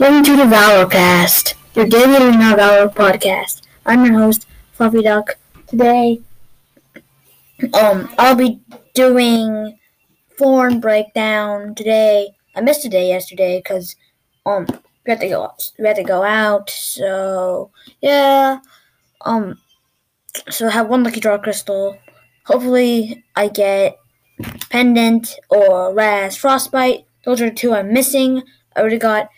Welcome to the Valorcast, your daily Arena Valor podcast. I'm your host, Fluffy Duck. Today, um, I'll be doing Thorne breakdown today. I missed a day yesterday because um we had to go we had to go out. So yeah, um, so I have one lucky draw crystal. Hopefully, I get pendant or Raz frostbite. Those are the two I'm missing. I already got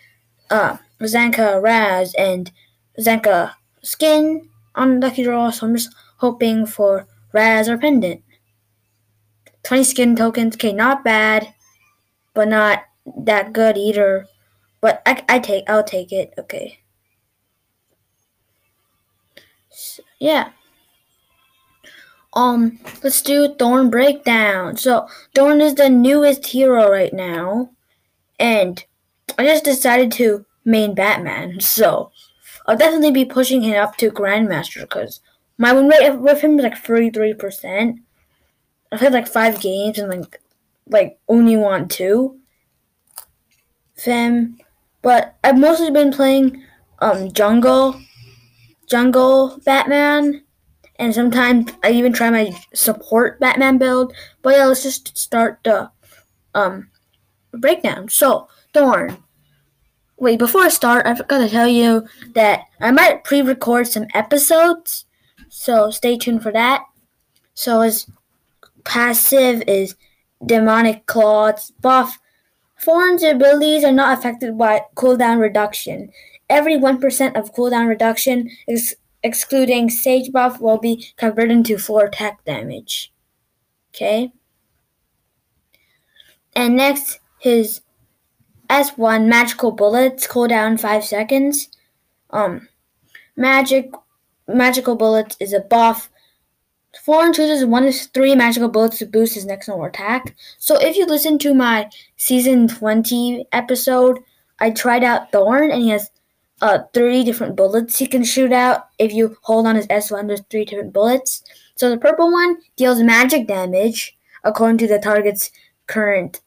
uh, Zanka Raz and Zanka Skin on Lucky Draw, so I'm just hoping for Raz or Pendant. 20 skin tokens, okay, not bad, but not that good either. But I, I take, I'll take it, okay. So, yeah. Um, let's do Thorne Breakdown. So, Thorne is the newest hero right now, and I just decided to main Batman, so I'll definitely be pushing him up to Grandmaster because my win rate with him is like 33%. I've played like five games and like like only won two. Fem, but I've mostly been playing um jungle, jungle Batman, and sometimes I even try my support Batman build. But yeah, let's just start the um breakdown. So Thorne. Wait, before I start, I forgot to tell you that I might pre record some episodes, so stay tuned for that. So, his passive is Demonic Claws buff. Thorne's abilities are not affected by cooldown reduction. Every 1% of cooldown reduction, ex- excluding Sage buff, will be converted into 4 attack damage. Okay? And next, his S1 magical bullets cooldown 5 seconds. Um magic magical bullets is a buff. Thorne chooses one of three magical bullets to boost his next normal attack. So if you listen to my season 20 episode, I tried out Thorne and he has uh three different bullets he can shoot out. If you hold on his S1, there's three different bullets. So the purple one deals magic damage according to the target's current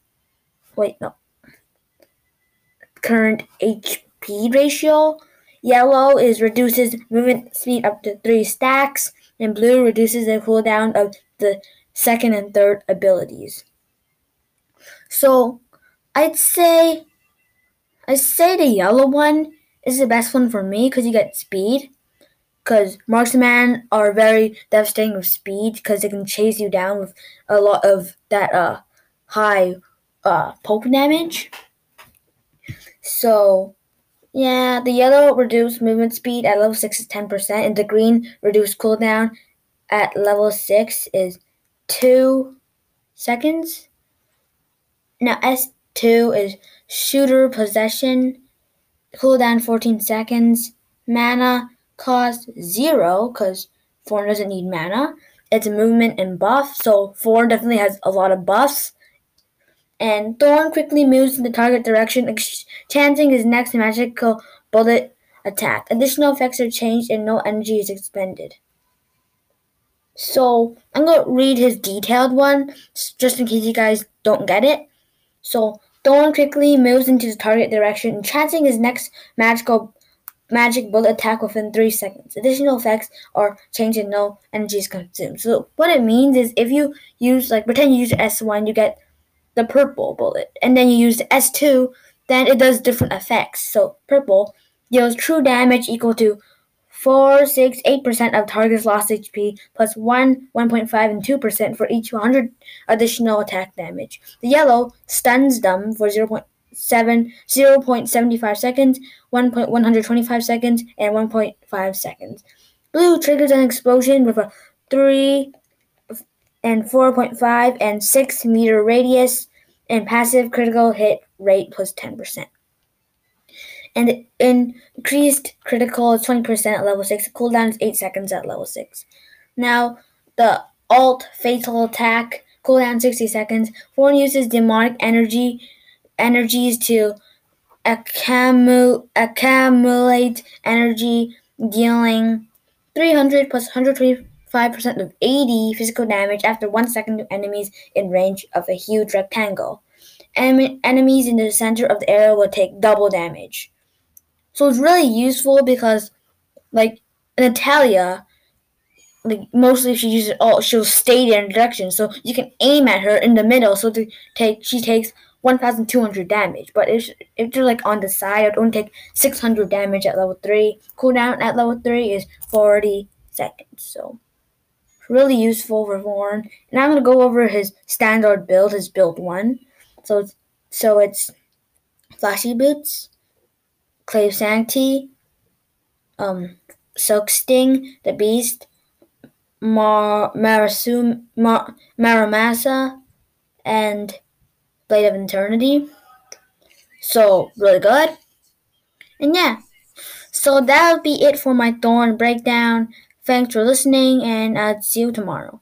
wait, no current HP ratio. Yellow is reduces movement speed up to three stacks, and blue reduces the cooldown of the second and third abilities. So I'd say I'd say the yellow one is the best one for me because you get speed. Because marksmen are very devastating with speed because they can chase you down with a lot of that uh high uh poke damage. So, yeah, the yellow reduced movement speed at level 6 is 10%, and the green reduced cooldown at level 6 is 2 seconds. Now, S2 is shooter possession, cooldown 14 seconds, mana cost 0 because 4 doesn't need mana. It's movement and buff, so 4 definitely has a lot of buffs and Thorne quickly moves in the target direction, chancing his next magical bullet attack. Additional effects are changed and no energy is expended. So I'm going to read his detailed one just in case you guys don't get it. So Thorne quickly moves into the target direction, chancing his next magical magic bullet attack within three seconds. Additional effects are changed and no energy is consumed. So what it means is if you use like pretend you use S1, you get the purple bullet, and then you use the S2, then it does different effects. So purple deals true damage equal to 4, 6, 8% of target's lost HP, plus 1, 1.5, and 2% for each 100 additional attack damage. The yellow stuns them for 0.7, 0.75 seconds, 1.125 seconds, and 1.5 seconds. Blue triggers an explosion with a 3 and 4.5 and 6 meter radius and passive critical hit rate plus 10%. And increased critical is 20% at level 6. Cooldown is 8 seconds at level 6. Now, the alt fatal attack cooldown 60 seconds. Thorne uses demonic energy energies to accumul- accumulate energy, dealing 300 plus 120 5% of 80 physical damage after 1 second to enemies in range of a huge rectangle. enemies in the center of the area will take double damage. So it's really useful because, like, Natalia, like mostly she uses oh she'll stay there in direction, so you can aim at her in the middle. So to take she takes 1,200 damage. But if if you're like on the side, it only take 600 damage at level three. Cooldown at level three is 40 seconds. So really useful for Thorne. And I'm gonna go over his standard build, his build one. So it's so it's flashy boots, Claves Sancti, um, silk sting, the beast, Mar Marasum Mar Muramasa, and Blade of Eternity. So really good. And yeah. So that'll be it for my Thorne breakdown. Thanks for listening, and I'll see you tomorrow.